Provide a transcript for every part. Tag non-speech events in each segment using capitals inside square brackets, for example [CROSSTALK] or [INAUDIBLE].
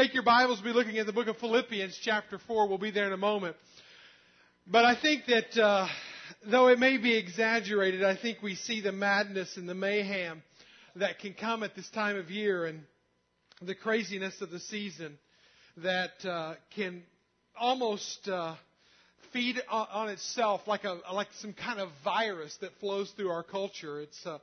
Take your Bibles, be looking at the book of Philippians, chapter 4. We'll be there in a moment. But I think that, uh, though it may be exaggerated, I think we see the madness and the mayhem that can come at this time of year and the craziness of the season that uh, can almost uh, feed on, on, itself like a like some kind of virus that flows through our culture. It's uh,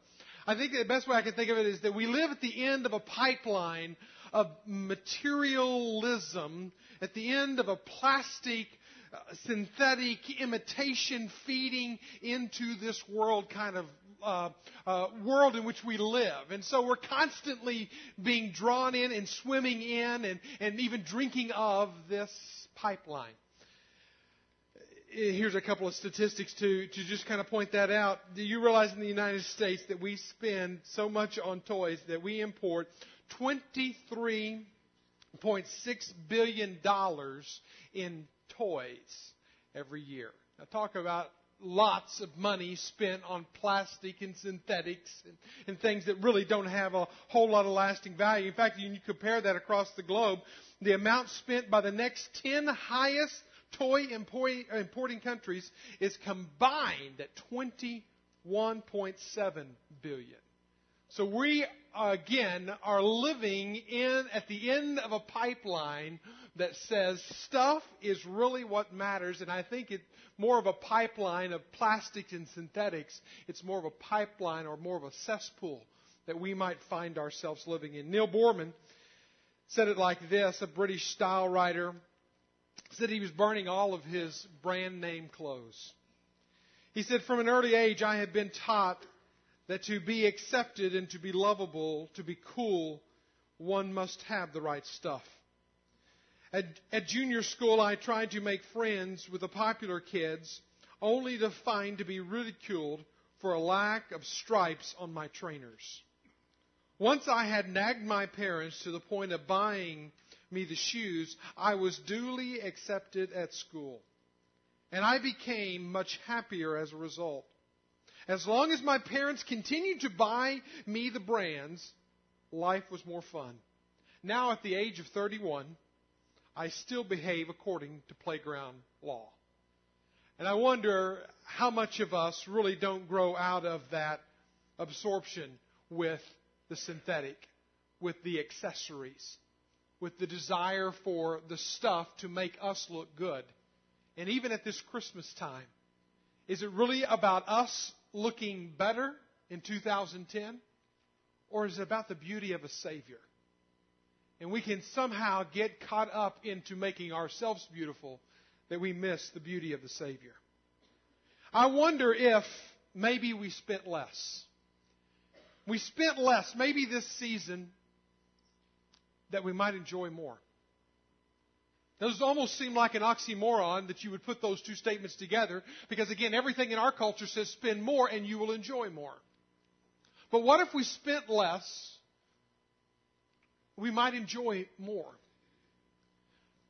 I think the best way I can think of it is that we live at the end of a pipeline of materialism, at the end of a plastic, uh, synthetic imitation feeding into this world kind of uh, uh, world in which we live. And so we're constantly being drawn in and swimming in and, and even drinking of this pipeline. Here's a couple of statistics to, to just kind of point that out. Do you realize in the United States that we spend so much on toys that we import $23.6 billion in toys every year? Now talk about lots of money spent on plastic and synthetics and, and, things that really don't have a whole lot of lasting value. In fact, you compare that across the globe, the amount spent by the next 10 highest toy importing countries is combined at 21.7 billion. So we again are living in at the end of a pipeline that says stuff is really what matters and I think it's more of a pipeline of plastics and synthetics. It's more of a pipeline or more of a cesspool that we might find ourselves living in. Neil Boorman said it like this, a British style writer said he was burning all of his brand name clothes. He said, from an early age I had been taught that to be accepted and to be lovable, to be cool, one must have the right stuff. At, at, junior school, I tried to make friends with the popular kids, only to find to be ridiculed for a lack of stripes on my trainers. Once I had nagged my parents to the point of buying me the shoes, I was duly accepted at school. And I became much happier as a result. As long as my parents continued to buy me the brands, life was more fun. Now, at the age of 31, I still behave according to playground law. And I wonder how much of us really don't grow out of that absorption with the synthetic, with the accessories, with the desire for the stuff to make us look good. And even at this Christmas time, is it really about us looking better in 2010? Or is it about the beauty of a Savior? And we can somehow get caught up into making ourselves beautiful that we miss the beauty of the Savior. I wonder if maybe we spent less. We spent less, maybe this season, that we might enjoy more. Those almost seem like an oxymoron that you would put those two statements together because again, everything in our culture says spend more and you will enjoy more. But what if we spent less? We might enjoy more.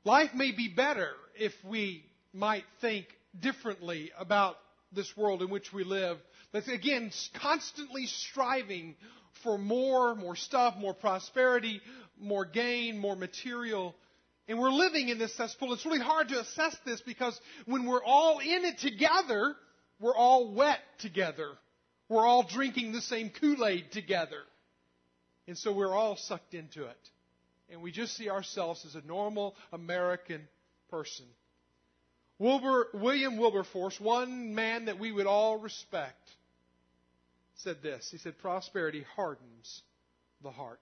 Life may be better if we might think differently about this world in which we live. That's again constantly striving for more, more stuff, more prosperity, more gain, more material and we're living in this cesspool. It's really hard to assess this because when we're all in it together, we're all wet together. We're all drinking the same Kool-Aid together. And so we're all sucked into it. And we just see ourselves as a normal American person. Wilbur, William Wilberforce, one man that we would all respect, said this. He said, prosperity hardens the heart.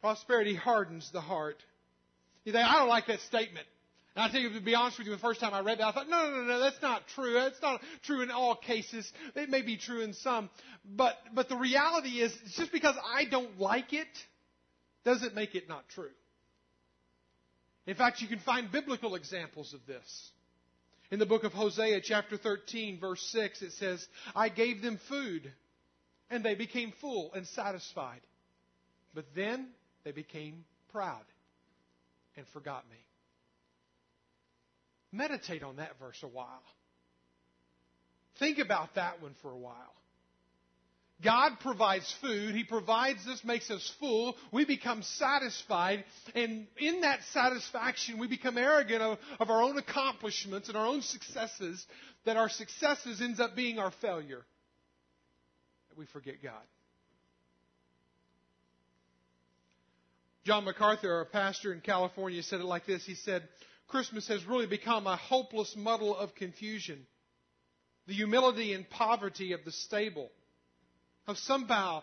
Prosperity hardens the heart. You think, I don't like that statement. And I think, to be honest with you, the first time I read that, I thought, no, no, no, no, that's not true. That's not true in all cases. It may be true in some. But, but the reality is, just because I don't like it, doesn't make it not true. In fact, you can find biblical examples of this. In the book of Hosea, chapter 13, verse 6, it says, I gave them food, and they became full and satisfied. But then they became proud and forgot me. Meditate on that verse a while. Think about that one for a while. God provides food. He provides us, makes us full. We become satisfied. And in that satisfaction, we become arrogant of, of, our own accomplishments and our own successes, that our successes ends up being our failure. We forget God. John MacArthur, a pastor in California, said it like this. He said, Christmas has really become a hopeless muddle of confusion. The humility and poverty of the stable have somehow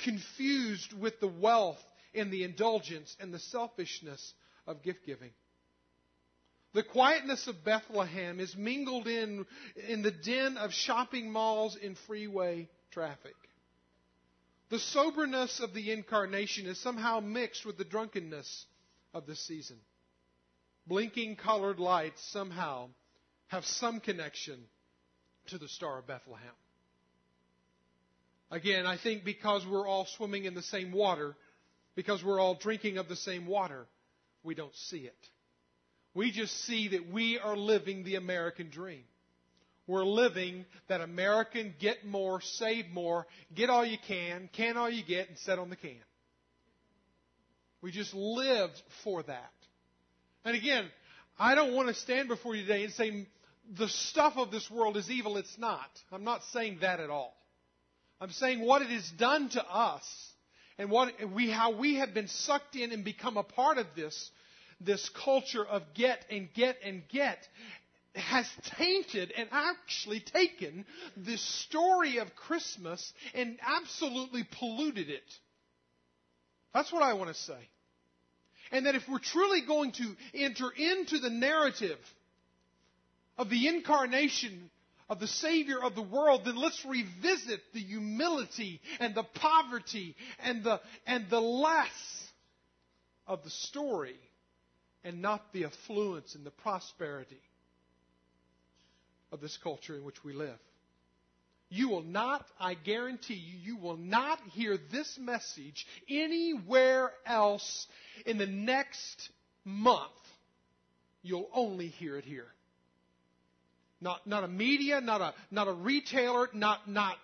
confused with the wealth and the indulgence and the selfishness of gift giving. The quietness of Bethlehem is mingled in in the din of shopping malls and freeway traffic. The soberness of the incarnation is somehow mixed with the drunkenness of the season. Blinking colored lights somehow have some connection to the Star of Bethlehem. Again, I think because we're all swimming in the same water, because we're all drinking of the same water, we don't see it. We just see that we are living the American dream. We're living that American get more, save more, get all you can, can all you get, and set on the can. We just lived for that. And again, I don't want to stand before you today and say the stuff of this world is evil. It's not. I'm not saying that at all. I'm saying what it has done to us and what we, how we have been sucked in and become a part of this, this culture of get and get and get has tainted and actually taken the story of Christmas and absolutely polluted it. That's what I want to say. And that if we're truly going to enter into the narrative of the incarnation of the Savior of the world, then let's revisit the humility and the poverty and the, and the less of the story and not the affluence and the prosperity of this culture in which we live. You will not, I guarantee you, you will not hear this message anywhere else in the next month. You'll only hear it here. Not, not a media, not a, not a retailer, not, not,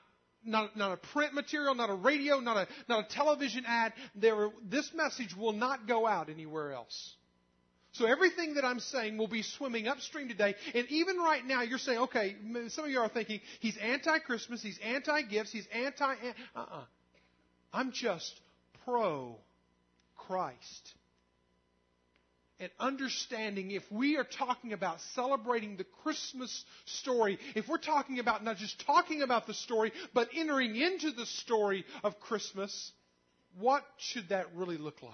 not, not a print material, not a radio, not a, not a television ad. There, this message will not go out anywhere else. So everything that I'm saying will be swimming upstream today. And even right now, you're saying, okay, some of you are thinking, he's anti-Christmas, he's anti-gifts, he's anti... Uh, uh-uh. I'm just pro-Christ and understanding if we are talking about celebrating the Christmas story, if we're talking about not just talking about the story, but entering into the story of Christmas, what should that really look like?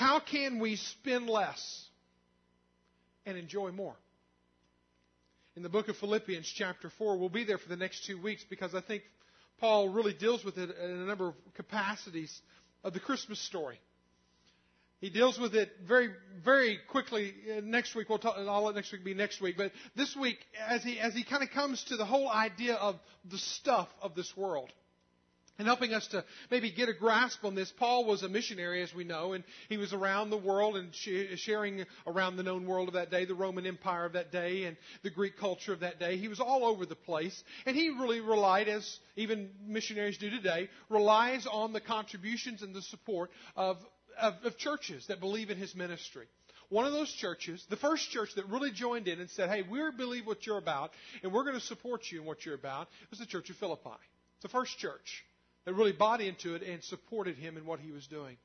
How can we spend less and enjoy more? In the book of Philippians, chapter 4, we'll be there for the next two weeks because I think Paul really deals with it in a number of capacities of the Christmas story. He deals with it very, very quickly. Uh, next week, we'll talk, I'll let next week be next week. But this week, as he, as he kind of comes to the whole idea of the stuff of this world, and helping us to maybe get a grasp on this. Paul was a missionary, as we know, and he was around the world and sharing around the known world of that day, the Roman Empire of that day, and the Greek culture of that day. He was all over the place, and he really relied, as even missionaries do today, relies on the contributions and the support of, of, of churches that believe in his ministry one of those churches, the first church that really joined in and said, hey, we believe what you're about, and we're going to support you in what you're about, was the Church of Philippi. The first church that really bought into it and supported him in what he was doing.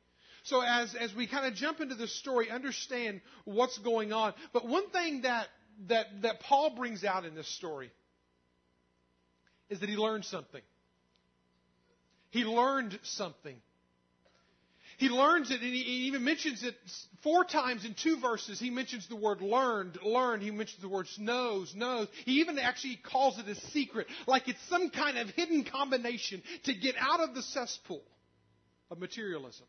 So as, as we kind of jump into this story, understand what's going on. But one thing that, that, that Paul brings out in this story is that he learned something. He learned something. He learns it, and he even mentions it four times in two verses. He mentions the word learned, learned. He mentions the words knows, knows. He even actually calls it a secret, like it's some kind of hidden combination to get out of the cesspool of materialism.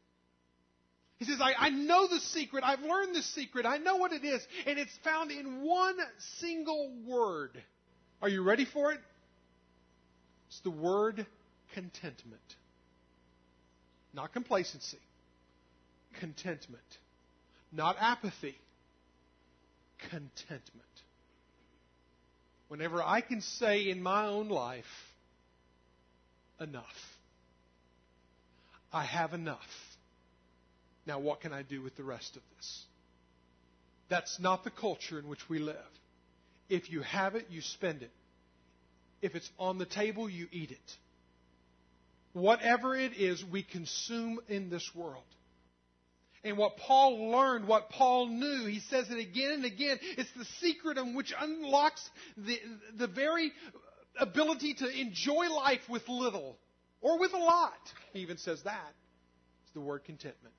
He says, I, I know the secret. I've learned the secret. I know what it is. And it's found in one single word. Are you ready for it? It's the word contentment. Not complacency contentment. Not apathy, contentment. whenever I can say in my own life, enough. I have enough. Now, what can I do with the rest of this? That's not the culture in which we live. If you have it, you spend it. If it's on the table, you eat it. Whatever it is we consume in this world. And what Paul learned, what Paul knew, he says it again and again, it's the secret in which unlocks the, the very ability to enjoy life with little or with a lot. He even says that. It's the word contentment.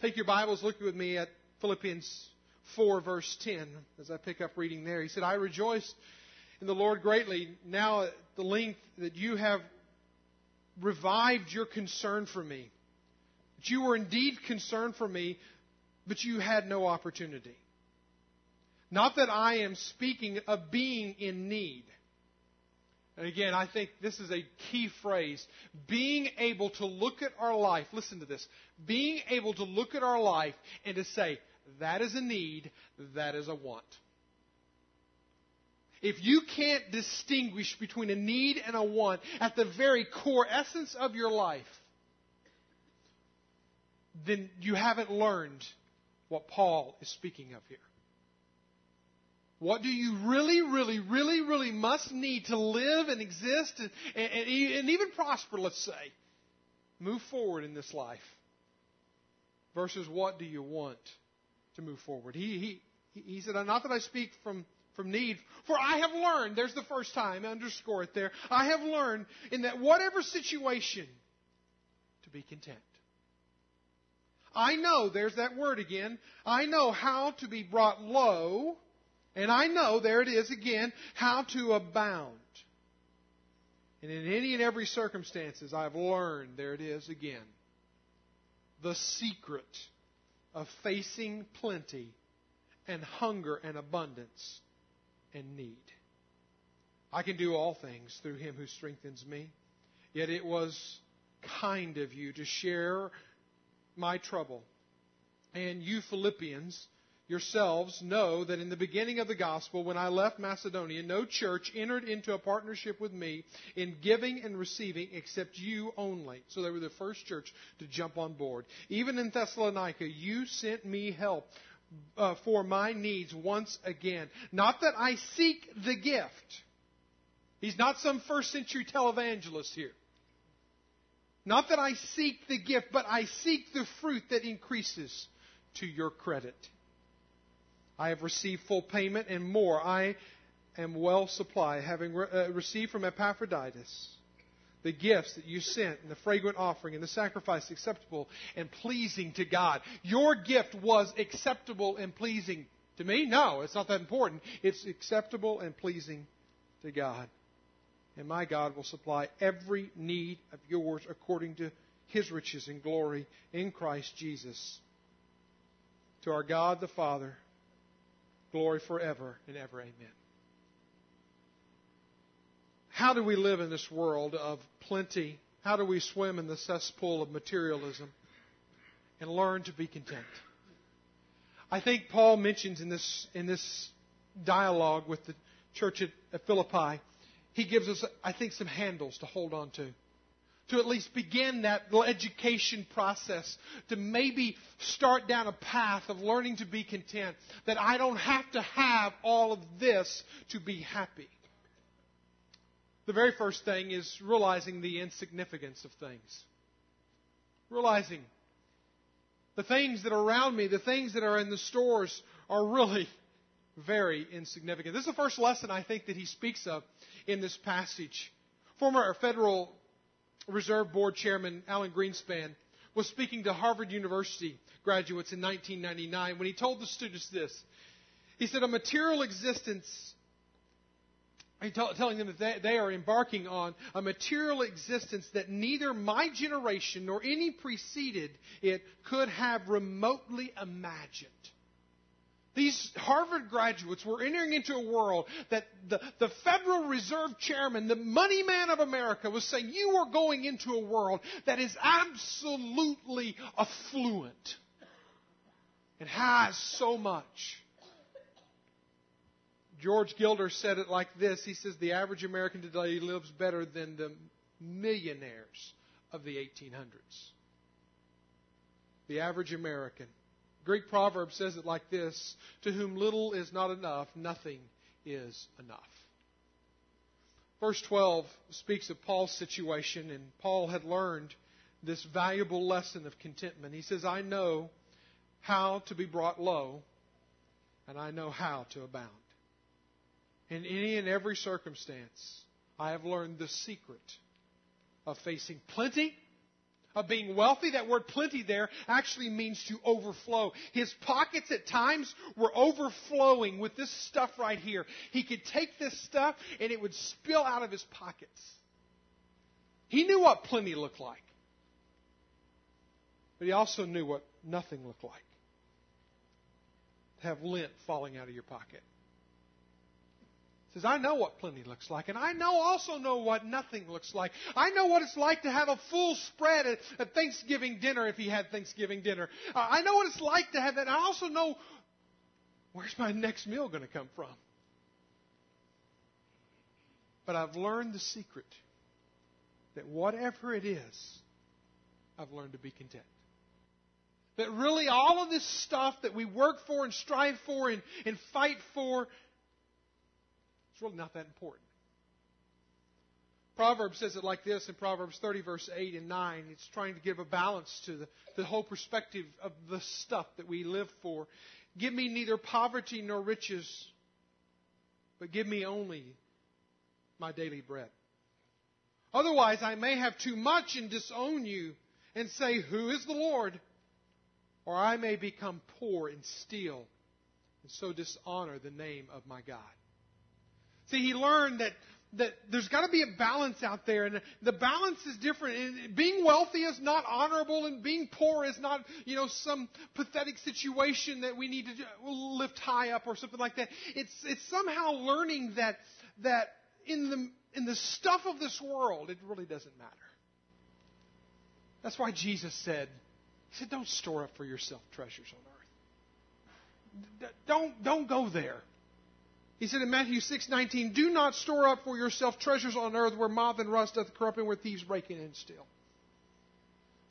Take your Bibles, look with me at Philippians 4, verse 10, as I pick up reading there. He said, I rejoice in the Lord greatly now at the length that you have revived your concern for me. That you were indeed concerned for me, but you had no opportunity. Not that I am speaking of being in need. And again, I think this is a key phrase. Being able to look at our life, listen to this. Being able to look at our life and to say, that is a need, that is a want. If you can't distinguish between a need and a want at the very core essence of your life, then you haven't learned what Paul is speaking of here. What do you really, really, really, really must need to live and exist and, and, and, even prosper, let's say? Move forward in this life. Versus what do you want to move forward? He, he, he said, uh, Not that I speak from, from need, for I have learned, there's the first time, underscore it there. I have learned in that whatever situation to be content. I know, there's that word again, I know how to be brought low, and I know, there it is again, how to abound. And in any and every circumstances, I've learned, there it is again, the secret of facing plenty and hunger and abundance and need. I can do all things through him who strengthens me. Yet it was kind of you to share my trouble. And you Philippians yourselves know that in the beginning of the gospel, when I left Macedonia, no church entered into a partnership with me in giving and receiving except you only. So they were the first church to jump on board. Even in Thessalonica, you sent me help uh, for my needs once again. Not that I seek the gift. He's not some first century televangelist here. Not that I seek the gift, but I seek the fruit that increases to your credit. I have received full payment and more. I am well supplied, having re- uh, received from Epaphroditus the gifts that you sent and the fragrant offering and the sacrifice acceptable and pleasing to God. Your gift was acceptable and pleasing to me? No, it's not that important. It's acceptable and pleasing to God and my God will supply every need of yours according to his riches and glory in Christ Jesus. To our God the Father, glory forever and ever. Amen. How do we live in this world of plenty? How do we swim in the cesspool of materialism and learn to be content? I think Paul mentions in this, in this dialogue with the church at, Philippi he gives us, I think, some handles to hold on to. To at least begin that education process, to maybe start down a path of learning to be content, that I don't have to have all of this to be happy. The very first thing is realizing the insignificance of things. Realizing the things that are around me, the things that are in the stores, are really very insignificant. This is the first lesson I think that he speaks of in this passage. Former Federal Reserve Board Chairman Alan Greenspan was speaking to Harvard University graduates in 1999 when he told the students this. He said, A material existence, he t- telling them that they, they are embarking on a material existence that neither my generation nor any preceded it could have remotely imagined. These Harvard graduates were entering into a world that the, the Federal Reserve Chairman, the money man of America, was saying, You are going into a world that is absolutely affluent and has so much. George Gilder said it like this. He says the average American today lives better than the millionaires of the 1800s. The average American. Greek proverb says it like this To whom little is not enough, nothing is enough. Verse 12 speaks of Paul's situation, and Paul had learned this valuable lesson of contentment. He says, I know how to be brought low, and I know how to abound. In any and every circumstance, I have learned the secret of facing plenty, of being wealthy. That word plenty there actually means to overflow. His pockets at times were overflowing with this stuff right here. He could take this stuff and it would spill out of his pockets. He knew what plenty looked like. But he also knew what nothing looked like. Have lint falling out of your pocket says, I know what plenty looks like, and I know also know what nothing looks like. I know what it's like to have a full spread at, at Thanksgiving dinner if he had Thanksgiving dinner. Uh, I know what it's like to have that. I also know where's my next meal going to come from. But I've learned the secret that whatever it is, I've learned to be content. That really all of this stuff that we work for and strive for and, and fight for it's really not that important. Proverbs says it like this in Proverbs 30, verse 8 and 9. It's trying to give a balance to the, the whole perspective of the stuff that we live for. Give me neither poverty nor riches, but give me only my daily bread. Otherwise, I may have too much and disown you and say, Who is the Lord? Or I may become poor and steal and so dishonor the name of my God. See, he learned that that there's got to be a balance out there, and the balance is different. being wealthy is not honorable, and being poor is not, you know, some pathetic situation that we need to lift high up or something like that. It's it's somehow learning that that in the in the stuff of this world, it really doesn't matter. That's why Jesus said, He said, "Don't store up for yourself treasures on earth. Don't don't go there." He said in Matthew 6:19, "Do not store up for yourself treasures on earth where moth and rust doth corrupt and where thieves break in and steal."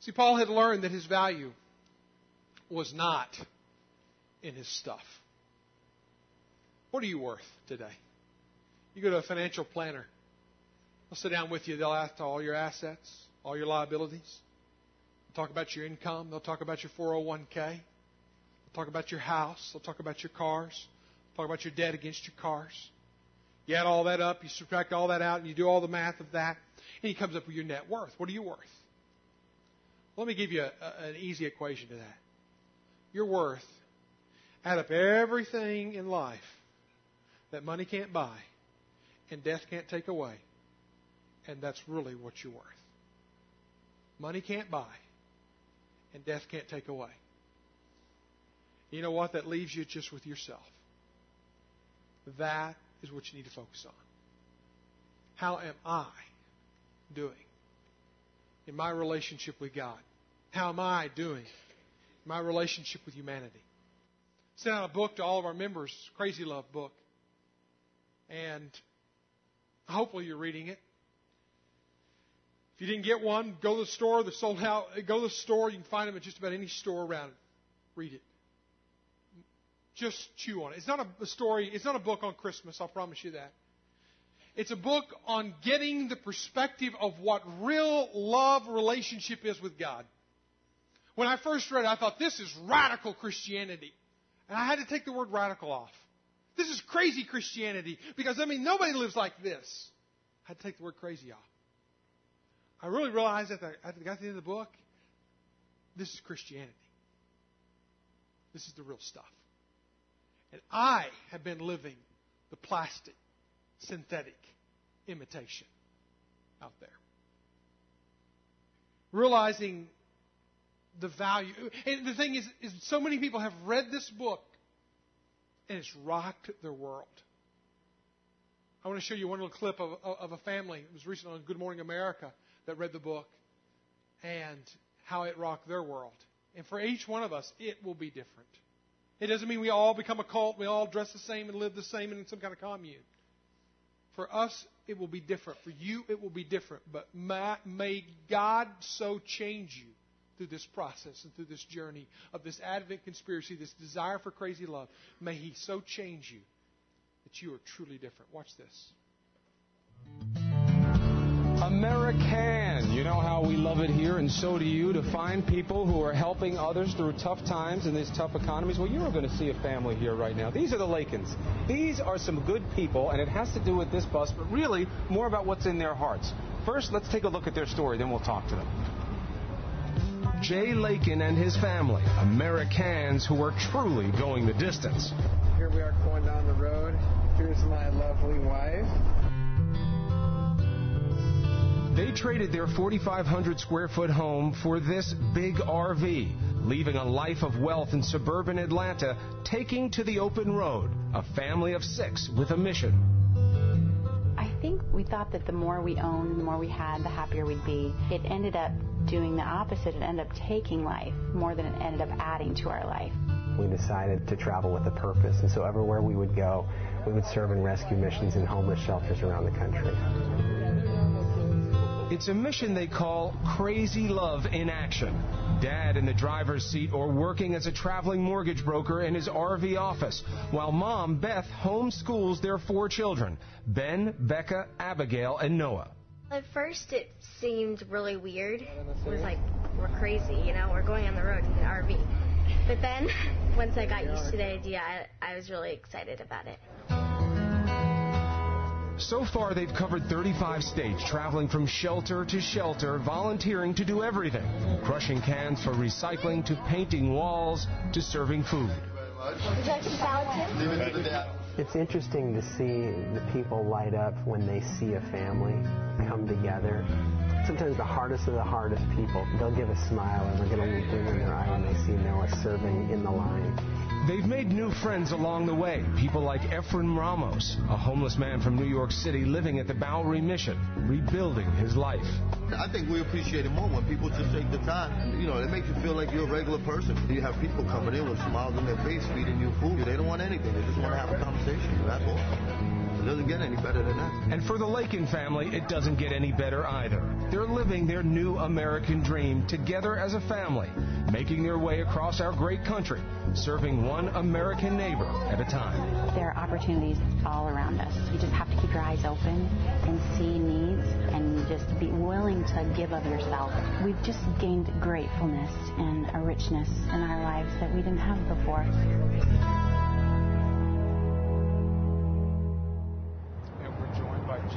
See, Paul had learned that his value was not in his stuff. What are you worth today? You go to a financial planner. They'll sit down with you. They'll ask all your assets, all your liabilities. They'll talk about your income. They'll talk about your 401k. They'll talk about your house. They'll talk about your cars. Talk about your debt against your cars. You add all that up, you subtract all that out, and you do all the math of that, and he comes up with your net worth. What are you worth? Let me give you a, a, an easy equation to that. Your worth, add up everything in life that money can't buy and death can't take away, and that's really what you're worth. Money can't buy, and death can't take away. You know what? That leaves you just with yourself. That is what you need to focus on. How am I doing in my relationship with God? How am I doing in my relationship with humanity? Sent out a book to all of our members, Crazy Love book. And hopefully you're reading it. If you didn't get one, go to the store. They're sold out. Go to the store. You can find them at just about any store around. Read it just chew on it. It's not a story, it's not a book on Christmas, I'll promise you that. It's a book on getting the perspective of what real love relationship is with God. When I first read it, I thought this is radical Christianity. And I had to take the word radical off. This is crazy Christianity because, I mean, nobody lives like this. I had to take the word crazy off. I really realized that the end of the book, this is Christianity. This is the real stuff. And I have been living the plastic, synthetic imitation out there. Realizing the value. And the thing is, is so many people have read this book and it's rocked their world. I want to show you one little clip of, of a family. It was recently on Good Morning America that read the book and how it rocked their world. And for each one of us, it will be different. It doesn't mean we all become a cult, we all dress the same and live the same in some kind of commune. For us, it will be different. For you, it will be different. But may God so change you through this process and through this journey of this Advent conspiracy, this desire for crazy love. May He so change you that you are truly different. Watch this. American. You know how we love it here, and so do you, to find people who are helping others through tough times in these tough economies. Well, you are going to see a family here right now. These are the Lakins. These are some good people, and it has to do with this bus, but really more about what's in their hearts. First, let's take a look at their story, then we'll talk to them. Jay Lakin and his family, Americans who are truly going the distance. Here we are going down the road. Here's my lovely wife. They traded their 4,500 square foot home for this big RV, leaving a life of wealth in suburban Atlanta, taking to the open road, a family of six with a mission. I think we thought that the more we owned, the more we had, the happier we'd be. It ended up doing the opposite. It ended up taking life more than it ended up adding to our life. We decided to travel with a purpose, and so everywhere we would go, we would serve in rescue missions in homeless shelters around the country. It's a mission they call Crazy Love in Action. Dad in the driver's seat or working as a traveling mortgage broker in his RV office, while mom, Beth, homeschools their four children Ben, Becca, Abigail, and Noah. At first, it seemed really weird. It was like, we're crazy, you know, we're going on the road in an RV. But then, [LAUGHS] once I got used to the idea, I, I was really excited about it. So far, they've covered 35 states, traveling from shelter to shelter, volunteering to do everything crushing cans for recycling to painting walls to serving food. It's interesting to see the people light up when they see a family come together. Sometimes the hardest of the hardest people, they'll give a smile and they're going to look in their eye when they see Noah serving in the line. They've made new friends along the way. People like Efren Ramos, a homeless man from New York City living at the Bowery Mission, rebuilding his life. I think we appreciate it more when people just take the time. You know, it makes you feel like you're a regular person. You have people coming in with smiles on their face, feeding you food. They don't want anything. They just want to have a conversation. That's all. It doesn't get any better than that. And for the Lakin family, it doesn't get any better either. They're living their new American dream together as a family, making their way across our great country, serving one American neighbor at a time. There are opportunities all around us. You just have to keep your eyes open and see needs and just be willing to give of yourself. We've just gained gratefulness and a richness in our lives that we didn't have before.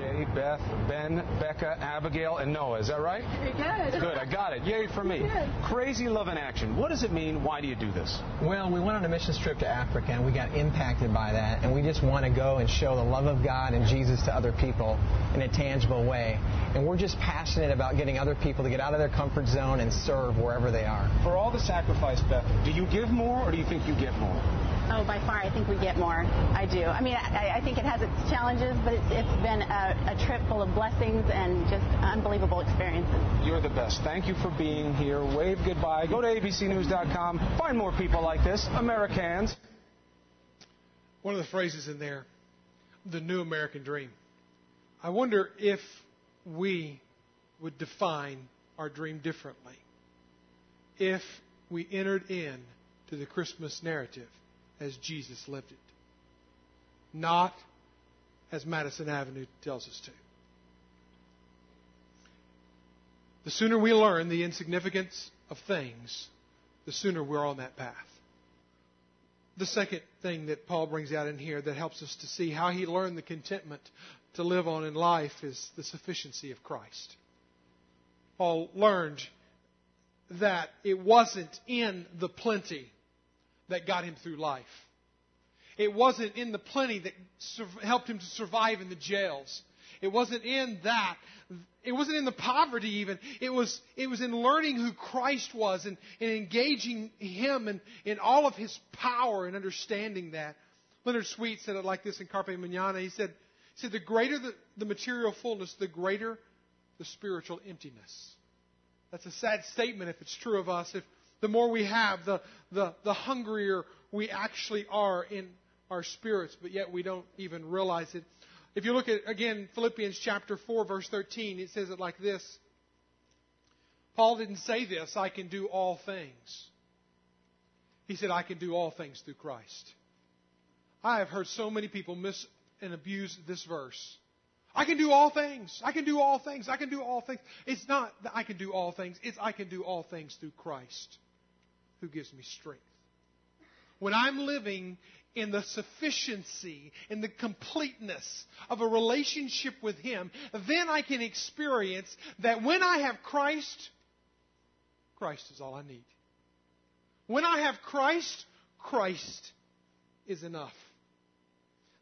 Jay, Beth, Ben, Becca, Abigail, and Noah. Is that right? Good. Good. I got it. Yay for me. Crazy love in action. What does it mean? Why do you do this? Well, we went on a mission trip to Africa and we got impacted by that, and we just want to go and show the love of God and Jesus to other people in a tangible way. And we're just passionate about getting other people to get out of their comfort zone and serve wherever they are. For all the sacrifice, Beth, do you give more or do you think you get more? Oh, by far, I think we get more. I do. I mean, I, I think it has its challenges, but it's, it's been a, a trip full of blessings and just unbelievable experiences. You're the best. Thank you for being here. Wave goodbye. Go to abcnews.com. Find more people like this, Americans. One of the phrases in there, the new American dream. I wonder if we would define our dream differently if we entered in to the Christmas narrative as Jesus lived it, not as Madison Avenue tells us to. The sooner we learn the insignificance of things, the sooner we're on that path. The second thing that Paul brings out in here that helps us to see how he learned the contentment to live on in life is the sufficiency of Christ. Paul learned that it wasn't in the plenty that got him through life. It wasn't in the plenty that helped him to survive in the jails. It wasn't in that. It wasn't in the poverty even. It was, it was in learning who Christ was and, and engaging Him and in all of His power and understanding that. Leonard Sweet said it like this in Carpe Manana. He said, he said the greater the, the material fullness, the greater the spiritual emptiness. That's a sad statement if it's true of us. If the more we have, the, the, the hungrier we actually are in our spirits, but yet we don't even realize it. If you look at, again, Philippians chapter 4, verse 13, it says it like this Paul didn't say this, I can do all things. He said, I can do all things through Christ. I have heard so many people miss and abuse this verse. I can do all things. I can do all things. I can do all things. It's not that I can do all things. It's I can do all things through Christ who gives me strength. When I'm living in the sufficiency, in the completeness of a relationship with Him, then I can experience that when I have Christ, Christ is all I need. When I have Christ, Christ is enough.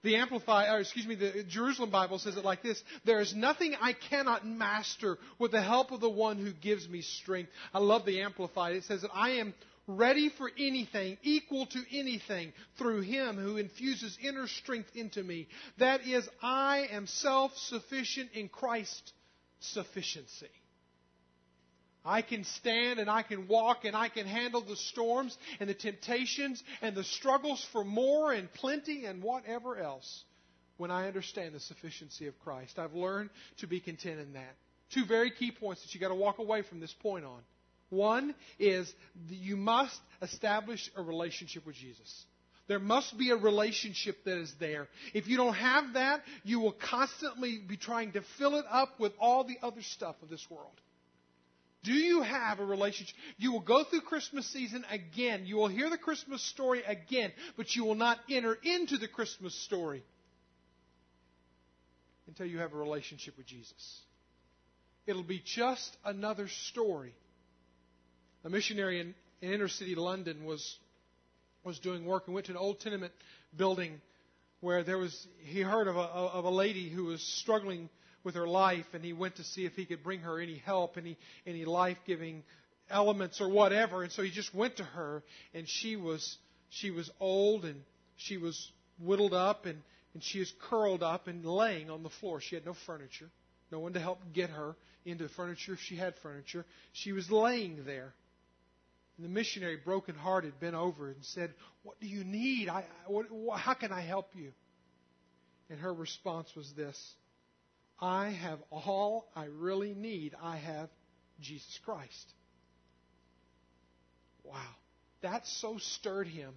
The Amplified, or excuse me, the Jerusalem Bible says it like this There is nothing I cannot master with the help of the one who gives me strength. I love the Amplified. It says that I am ready for anything, equal to anything, through Him who infuses inner strength into me. That is, I am self sufficient in Christ's sufficiency. I can stand and I can walk and I can handle the storms and the temptations and the struggles for more and plenty and whatever else when I understand the sufficiency of Christ. I've learned to be content in that. Two very key points that you've got to walk away from this point on. One is you must establish a relationship with Jesus. There must be a relationship that is there. If you don't have that, you will constantly be trying to fill it up with all the other stuff of this world. Do you have a relationship? You will go through Christmas season again. You will hear the Christmas story again, but you will not enter into the Christmas story until you have a relationship with Jesus. It'll be just another story a missionary in, in inner city London was was doing work and went to an old tenement building where there was he heard of a of a lady who was struggling with her life and he went to see if he could bring her any help any any life-giving elements or whatever. And so he just went to her and she was she was old and she was whittled up and and she is curled up and laying on the floor. She had no furniture no one to help get her into furniture. If she had furniture. She was laying there and the missionary, broken-hearted, bent over and said, "What do you need? I, what, how can I help you?" And her response was this: "I have all I really need. I have Jesus Christ." Wow, that so stirred him.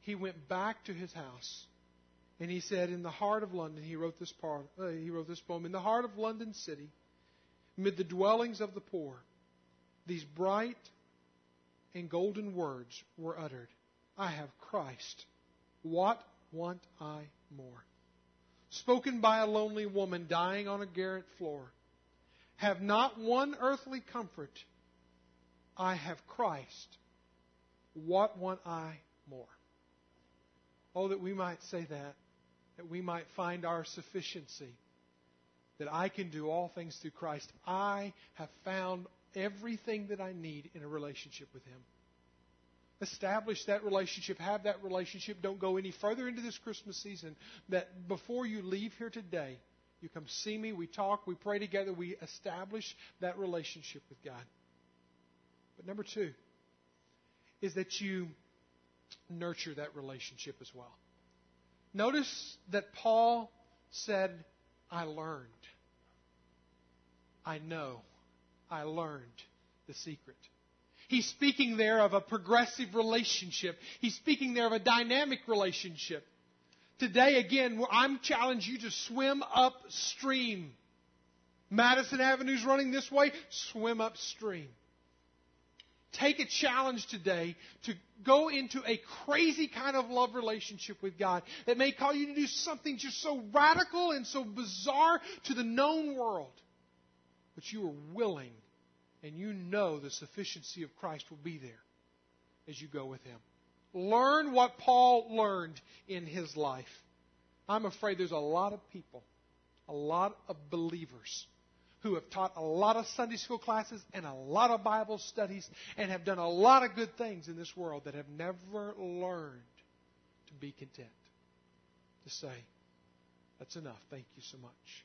He went back to his house, and he said, "In the heart of London," he wrote this part. Uh, he wrote this poem. In the heart of London city, amid the dwellings of the poor, these bright and golden words were uttered I have Christ. What want I more? Spoken by a lonely woman dying on a garret floor. Have not one earthly comfort. I have Christ. What want I more? Oh, that we might say that, that we might find our sufficiency, that I can do all things through Christ. I have found everything that I need in a relationship with Him. Establish that relationship, have that relationship. Don't go any further into this Christmas season. That before you leave here today, you come see me, we talk, we pray together, we establish that relationship with God. But number two is that you nurture that relationship as well. Notice that Paul said, I learned. I know. I learned the secret. He's speaking there of a progressive relationship. He's speaking there of a dynamic relationship. Today, again, I'm challenging you to swim upstream. Madison Avenue's running this way, swim upstream. Take a challenge today to go into a crazy kind of love relationship with God that may call you to do something just so radical and so bizarre to the known world. But you are willing and you know the sufficiency of Christ will be there as you go with Him. Learn what Paul learned in his life. I'm afraid there's a lot of people, a lot of believers who have taught a lot of Sunday school classes and a lot of Bible studies and have done a lot of good things in this world that have never learned to be content. To say, that's enough. Thank you so much.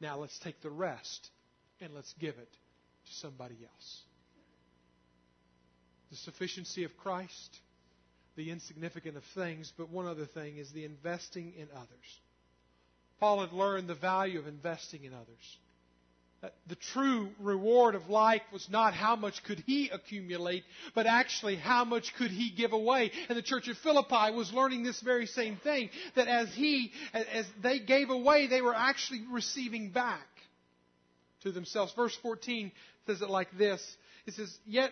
Now let's take the rest and let's give it to somebody else. The sufficiency of Christ, the insignificant of things, but one other thing is the investing in others. Paul had learned the value of investing in others. The true reward of life was not how much could he accumulate, but actually how much could he give away. And the church of Philippi was learning this very same thing, that as he, as they gave away, they were actually receiving back to themselves. Verse 14 says it like this. It says, Yet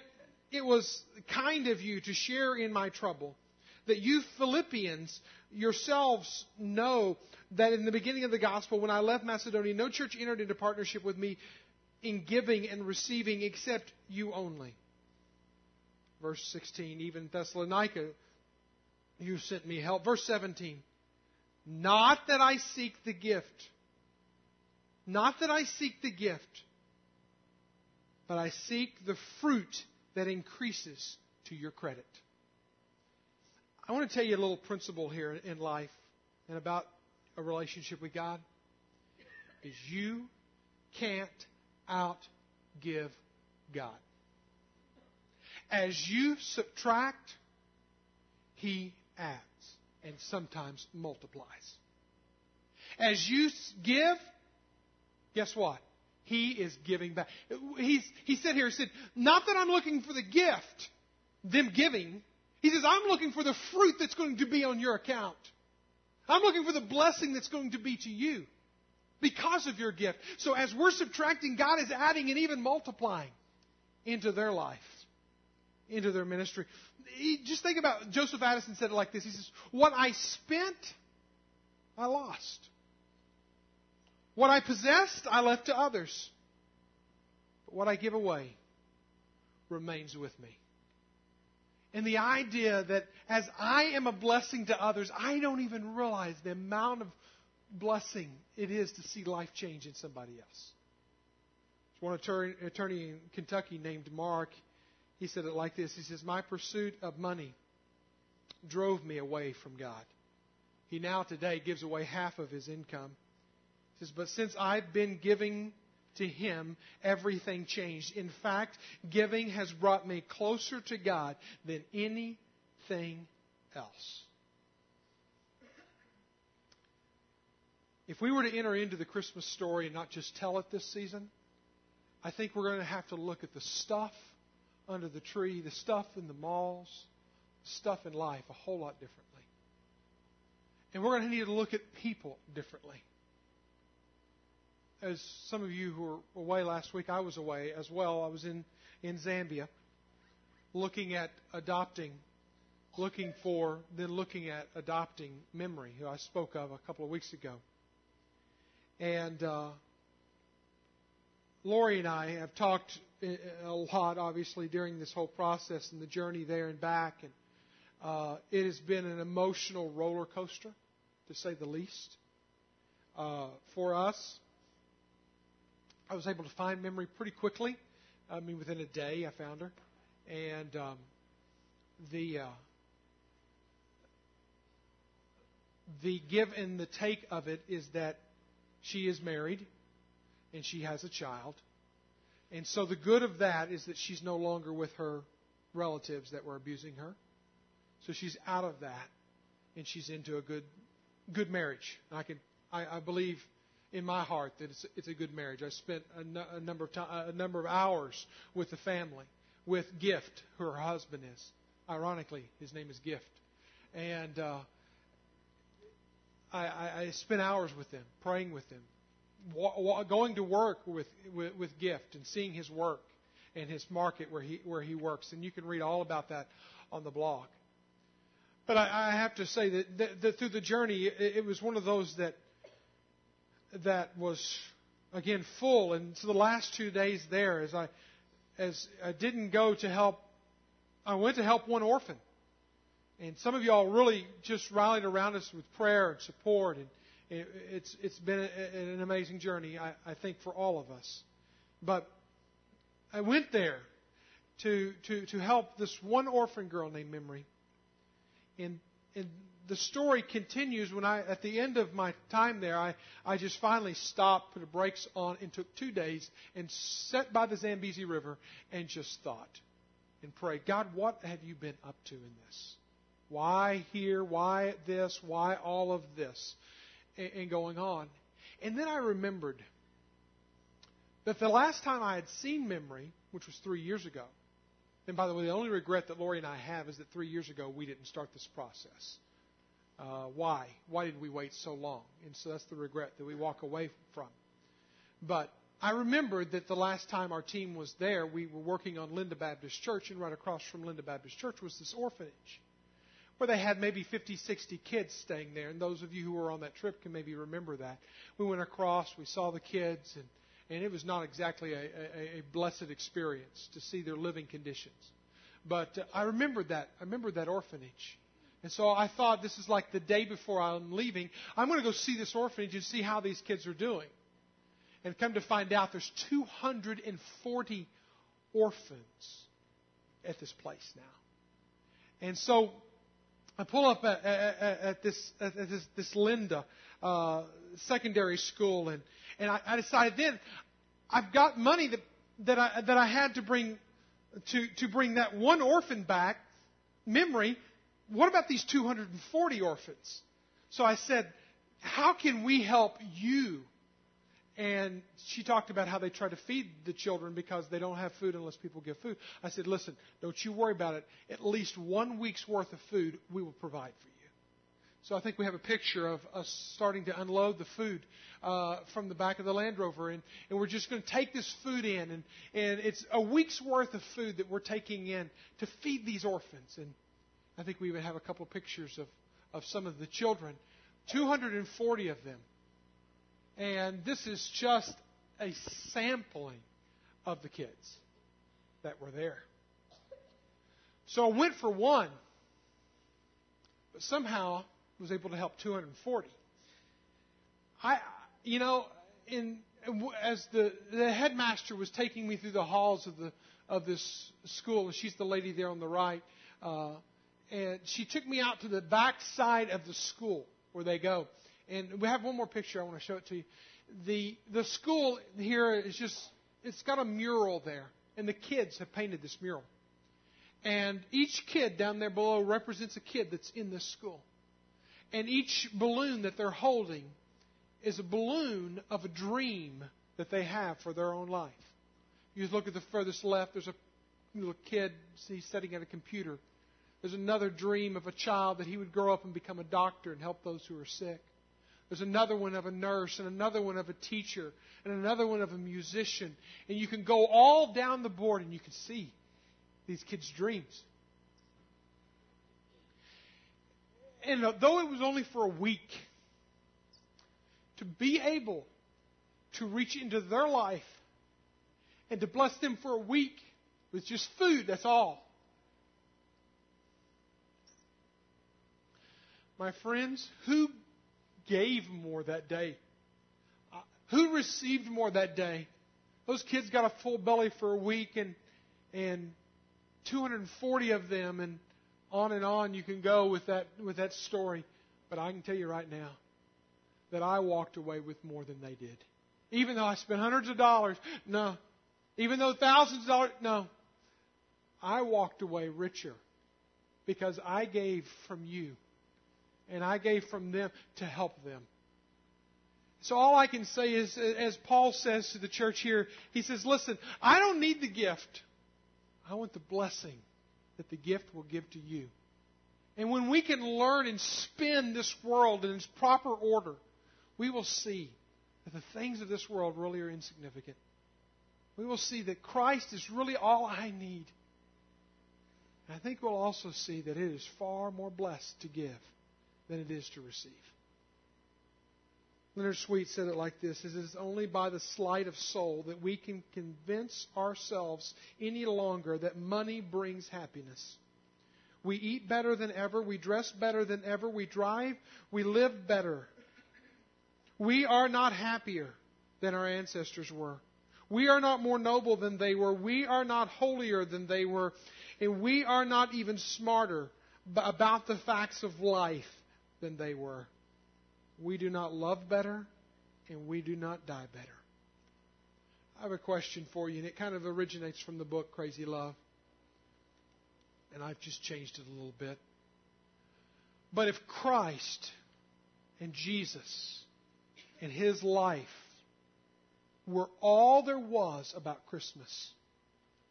it was kind of you to share in my trouble, that you Philippians yourselves know that in the beginning of the gospel, when I left Macedonia, no church entered into partnership with me in giving and receiving except you only. Verse 16, even Thessalonica, you sent me help. Verse 17, not that I seek the gift, not that I seek the gift, but I seek the fruit that increases to your credit. I want to tell you a little principle here in life and about a relationship with God is you can't outgive God. As you subtract, He adds and sometimes multiplies. As you give, guess what? He is giving back. He's, he said here, he said, not that I'm looking for the gift, them giving. He says, I'm looking for the fruit that's going to be on your account. I'm looking for the blessing that's going to be to you because of your gift. So as we're subtracting, God is adding and even multiplying into their life, into their ministry. Just think about Joseph Addison said it like this. He says, What I spent, I lost. What I possessed, I left to others. But what I give away remains with me. And the idea that as I am a blessing to others, I don't even realize the amount of blessing it is to see life change in somebody else. There's one attorney in Kentucky named Mark. He said it like this He says, My pursuit of money drove me away from God. He now today gives away half of his income. He says, But since I've been giving to Him, everything changed. In fact, giving has brought me closer to God than anything else. If we were to enter into the Christmas story and not just tell it this season, I think we're going to have to look at the stuff under the tree, the stuff in the malls, stuff in life a whole lot differently. And we're going to need to look at people differently as some of you who were away last week, I was away as well. I was in, in Zambia looking at adopting, looking for, then looking at adopting Memory, who I spoke of a couple of weeks ago. And uh, Lori and I have talked a lot, obviously, during this whole process and the journey there and back. And uh, it has been an emotional roller coaster, to say the least, uh, for us. I was able to find Memory pretty quickly. I mean, within a day, I found her, and um, the uh, the give and the take of it is that she is married and she has a child, and so the good of that is that she's no longer with her relatives that were abusing her, so she's out of that, and she's into a good good marriage. And I can I, I believe in my heart that it's, it's a good marriage. I spent a, n- a number of time, a number of hours with the family, with Gift, who her husband is. Ironically, his name is Gift, and uh, I, I, I spent hours with them, praying with them, wa- wa- going to work with, with with Gift and seeing his work and his market where he where he works, and you can read all about that on the blog. But I, I have to say that, that, that through the journey, it, it was one of those that that was again full. And so the last two days there, as I as I didn't go to help, I went to help one orphan. And some of y'all really just rallied around us with prayer and support, and it's it's been a, an amazing journey, I, I think, for all of us. But I went there to to to help this one orphan girl named Memory, and and the story continues when I, at the end of my time there, I, I just finally stopped, put the brakes on, and took two days and sat by the Zambezi River and just thought and prayed, God, what have you been up to in this? Why here? Why this? Why all of this? And, and going on. And then I remembered that the last time I had seen memory, which was three years ago, and by the way, the only regret that Lori and I have is that three years ago we didn't start this process. Uh, why? Why did we wait so long? And so that's the regret that we walk away from. But I remembered that the last time our team was there, we were working on Linda Baptist Church, and right across from Linda Baptist Church was this orphanage where they had maybe 50, 60 kids staying there. And those of you who were on that trip can maybe remember that. We went across, we saw the kids, and, and it was not exactly a, a, a blessed experience to see their living conditions. But uh, I remembered that. I remembered that orphanage. And so I thought this is like the day before I'm leaving. I'm going to go see this orphanage and see how these kids are doing. And come to find out there's 240 orphans at this place now. And so I pull up at, at, at this, at this, this Linda uh, secondary school, and, and I, I decided then I've got money that, that, I, that I had to bring to, to bring that one orphan back, memory. What about these 240 orphans? So I said, How can we help you? And she talked about how they try to feed the children because they don't have food unless people give food. I said, Listen, don't you worry about it. At least one week's worth of food we will provide for you. So I think we have a picture of us starting to unload the food uh, from the back of the Land Rover, and, and we're just going to take this food in, and, and it's a week's worth of food that we're taking in to feed these orphans. And I think we even have a couple pictures of, of some of the children, 240 of them. And this is just a sampling of the kids that were there. So I went for one, but somehow was able to help 240. I, you know, in as the the headmaster was taking me through the halls of the of this school, and she's the lady there on the right, uh, and she took me out to the back side of the school where they go. And we have one more picture. I want to show it to you. The the school here is just it's got a mural there, and the kids have painted this mural. And each kid down there below represents a kid that's in this school. And each balloon that they're holding is a balloon of a dream that they have for their own life. You look at the furthest left, there's a little kid, he's sitting at a computer. There's another dream of a child that he would grow up and become a doctor and help those who are sick. There's another one of a nurse, and another one of a teacher, and another one of a musician. And you can go all down the board and you can see these kids' dreams. and uh, though it was only for a week, to be able to reach into their life and to bless them for a week with just food, that's all. My friends, who gave more that day? Uh, who received more that day? Those kids got a full belly for a week and and 240 of them and on and on you can go with that, with that story. But I can tell you right now that I walked away with more than they did. Even though I spent hundreds of dollars, no. Even though thousands of dollars, no. I walked away richer because I gave from you and I gave from them to help them. So all I can say is, as Paul says to the church here, he says, listen, I don't need the gift. I want the blessing that the gift will give to you. And when we can learn and spin this world in its proper order, we will see that the things of this world really are insignificant. We will see that Christ is really all I need. And I think we'll also see that it is far more blessed to give than it is to receive. Leonard Sweet said it like this It is only by the sleight of soul that we can convince ourselves any longer that money brings happiness. We eat better than ever, we dress better than ever, we drive, we live better. We are not happier than our ancestors were. We are not more noble than they were. We are not holier than they were. And we are not even smarter about the facts of life than they were. We do not love better, and we do not die better. I have a question for you, and it kind of originates from the book Crazy Love. And I've just changed it a little bit. But if Christ and Jesus and his life were all there was about Christmas,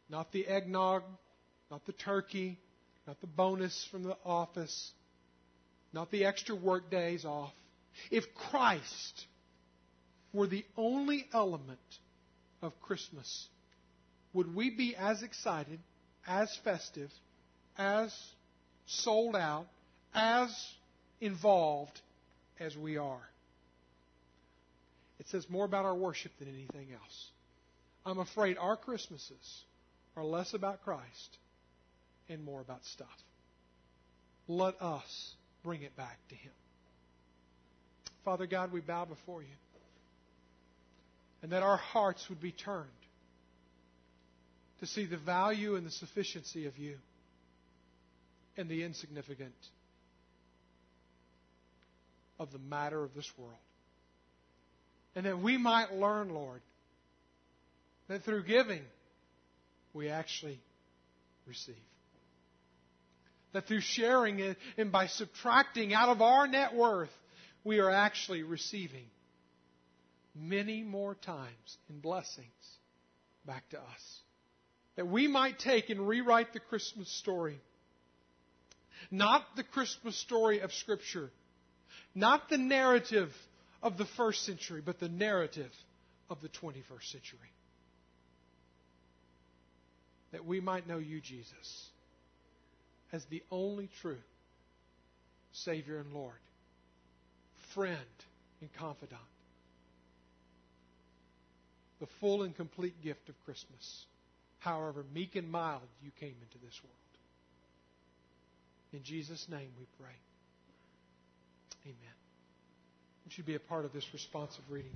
not the eggnog, not the turkey, not the bonus from the office, not the extra work days off. If Christ were the only element of Christmas, would we be as excited, as festive, as sold out, as involved as we are? It says more about our worship than anything else. I'm afraid our Christmases are less about Christ and more about stuff. Let us bring it back to Him. Father God, we bow before you. And that our hearts would be turned to see the value and the sufficiency of you and the insignificant of the matter of this world. And that we might learn, Lord, that through giving, we actually receive. That through sharing it and by subtracting out of our net worth, we are actually receiving many more times in blessings back to us. That we might take and rewrite the Christmas story. Not the Christmas story of Scripture. Not the narrative of the first century, but the narrative of the 21st century. That we might know you, Jesus, as the only true Savior and Lord, friend and confidant the full and complete gift of Christmas. However meek and mild you came into this world. In Jesus' name we pray. Amen. You be a part of this responsive reading?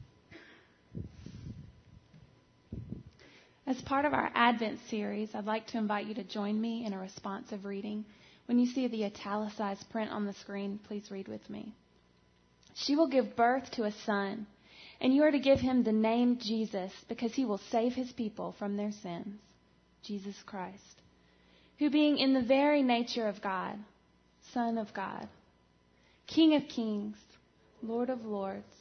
As part of our Advent series, I'd like to invite you to join me in a responsive reading. When you see the italicized print on the screen, please read with me. She will give birth to a son and you are to give him the name Jesus because he will save his people from their sins. Jesus Christ, who being in the very nature of God, Son of God, King of kings, Lord of lords.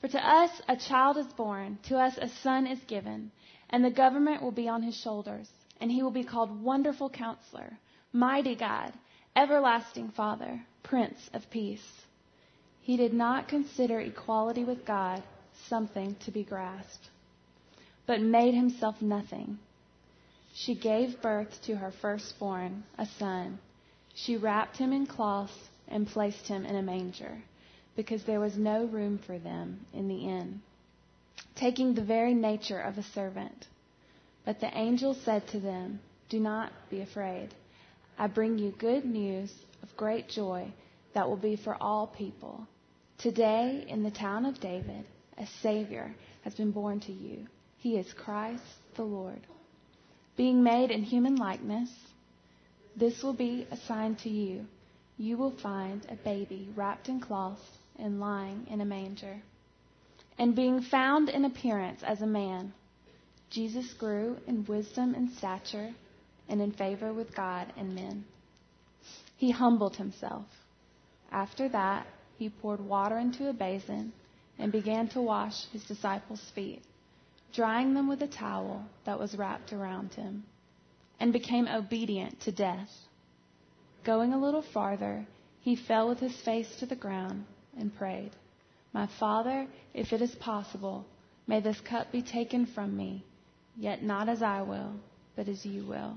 For to us a child is born, to us a son is given, and the government will be on his shoulders, and he will be called Wonderful Counselor, Mighty God, Everlasting Father, Prince of Peace. He did not consider equality with God something to be grasped, but made himself nothing. She gave birth to her firstborn, a son. She wrapped him in cloths and placed him in a manger, because there was no room for them in the inn, taking the very nature of a servant. But the angel said to them, Do not be afraid. I bring you good news of great joy that will be for all people. Today, in the town of David, a Savior has been born to you. He is Christ the Lord. Being made in human likeness, this will be a sign to you. You will find a baby wrapped in cloths and lying in a manger. And being found in appearance as a man, Jesus grew in wisdom and stature and in favor with God and men. He humbled himself. After that, he poured water into a basin and began to wash his disciples' feet, drying them with a towel that was wrapped around him, and became obedient to death. Going a little farther, he fell with his face to the ground and prayed, My Father, if it is possible, may this cup be taken from me, yet not as I will, but as you will.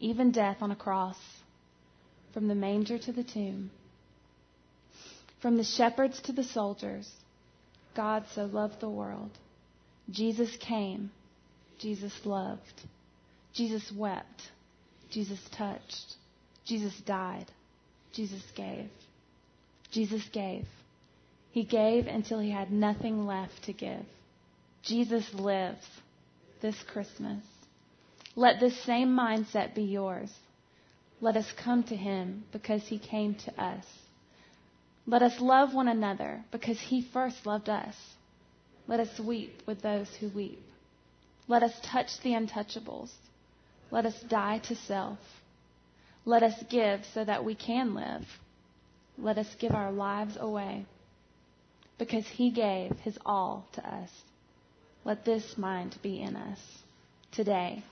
Even death on a cross, from the manger to the tomb, from the shepherds to the soldiers, God so loved the world. Jesus came. Jesus loved. Jesus wept. Jesus touched. Jesus died. Jesus gave. Jesus gave. He gave until he had nothing left to give. Jesus lives this Christmas. Let this same mindset be yours. Let us come to him because he came to us. Let us love one another because he first loved us. Let us weep with those who weep. Let us touch the untouchables. Let us die to self. Let us give so that we can live. let us give our lives away because he gave his all to us. Let this mind be in us today,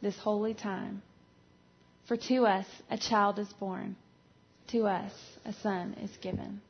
this holy time. For to us a child is born, to us a son is given.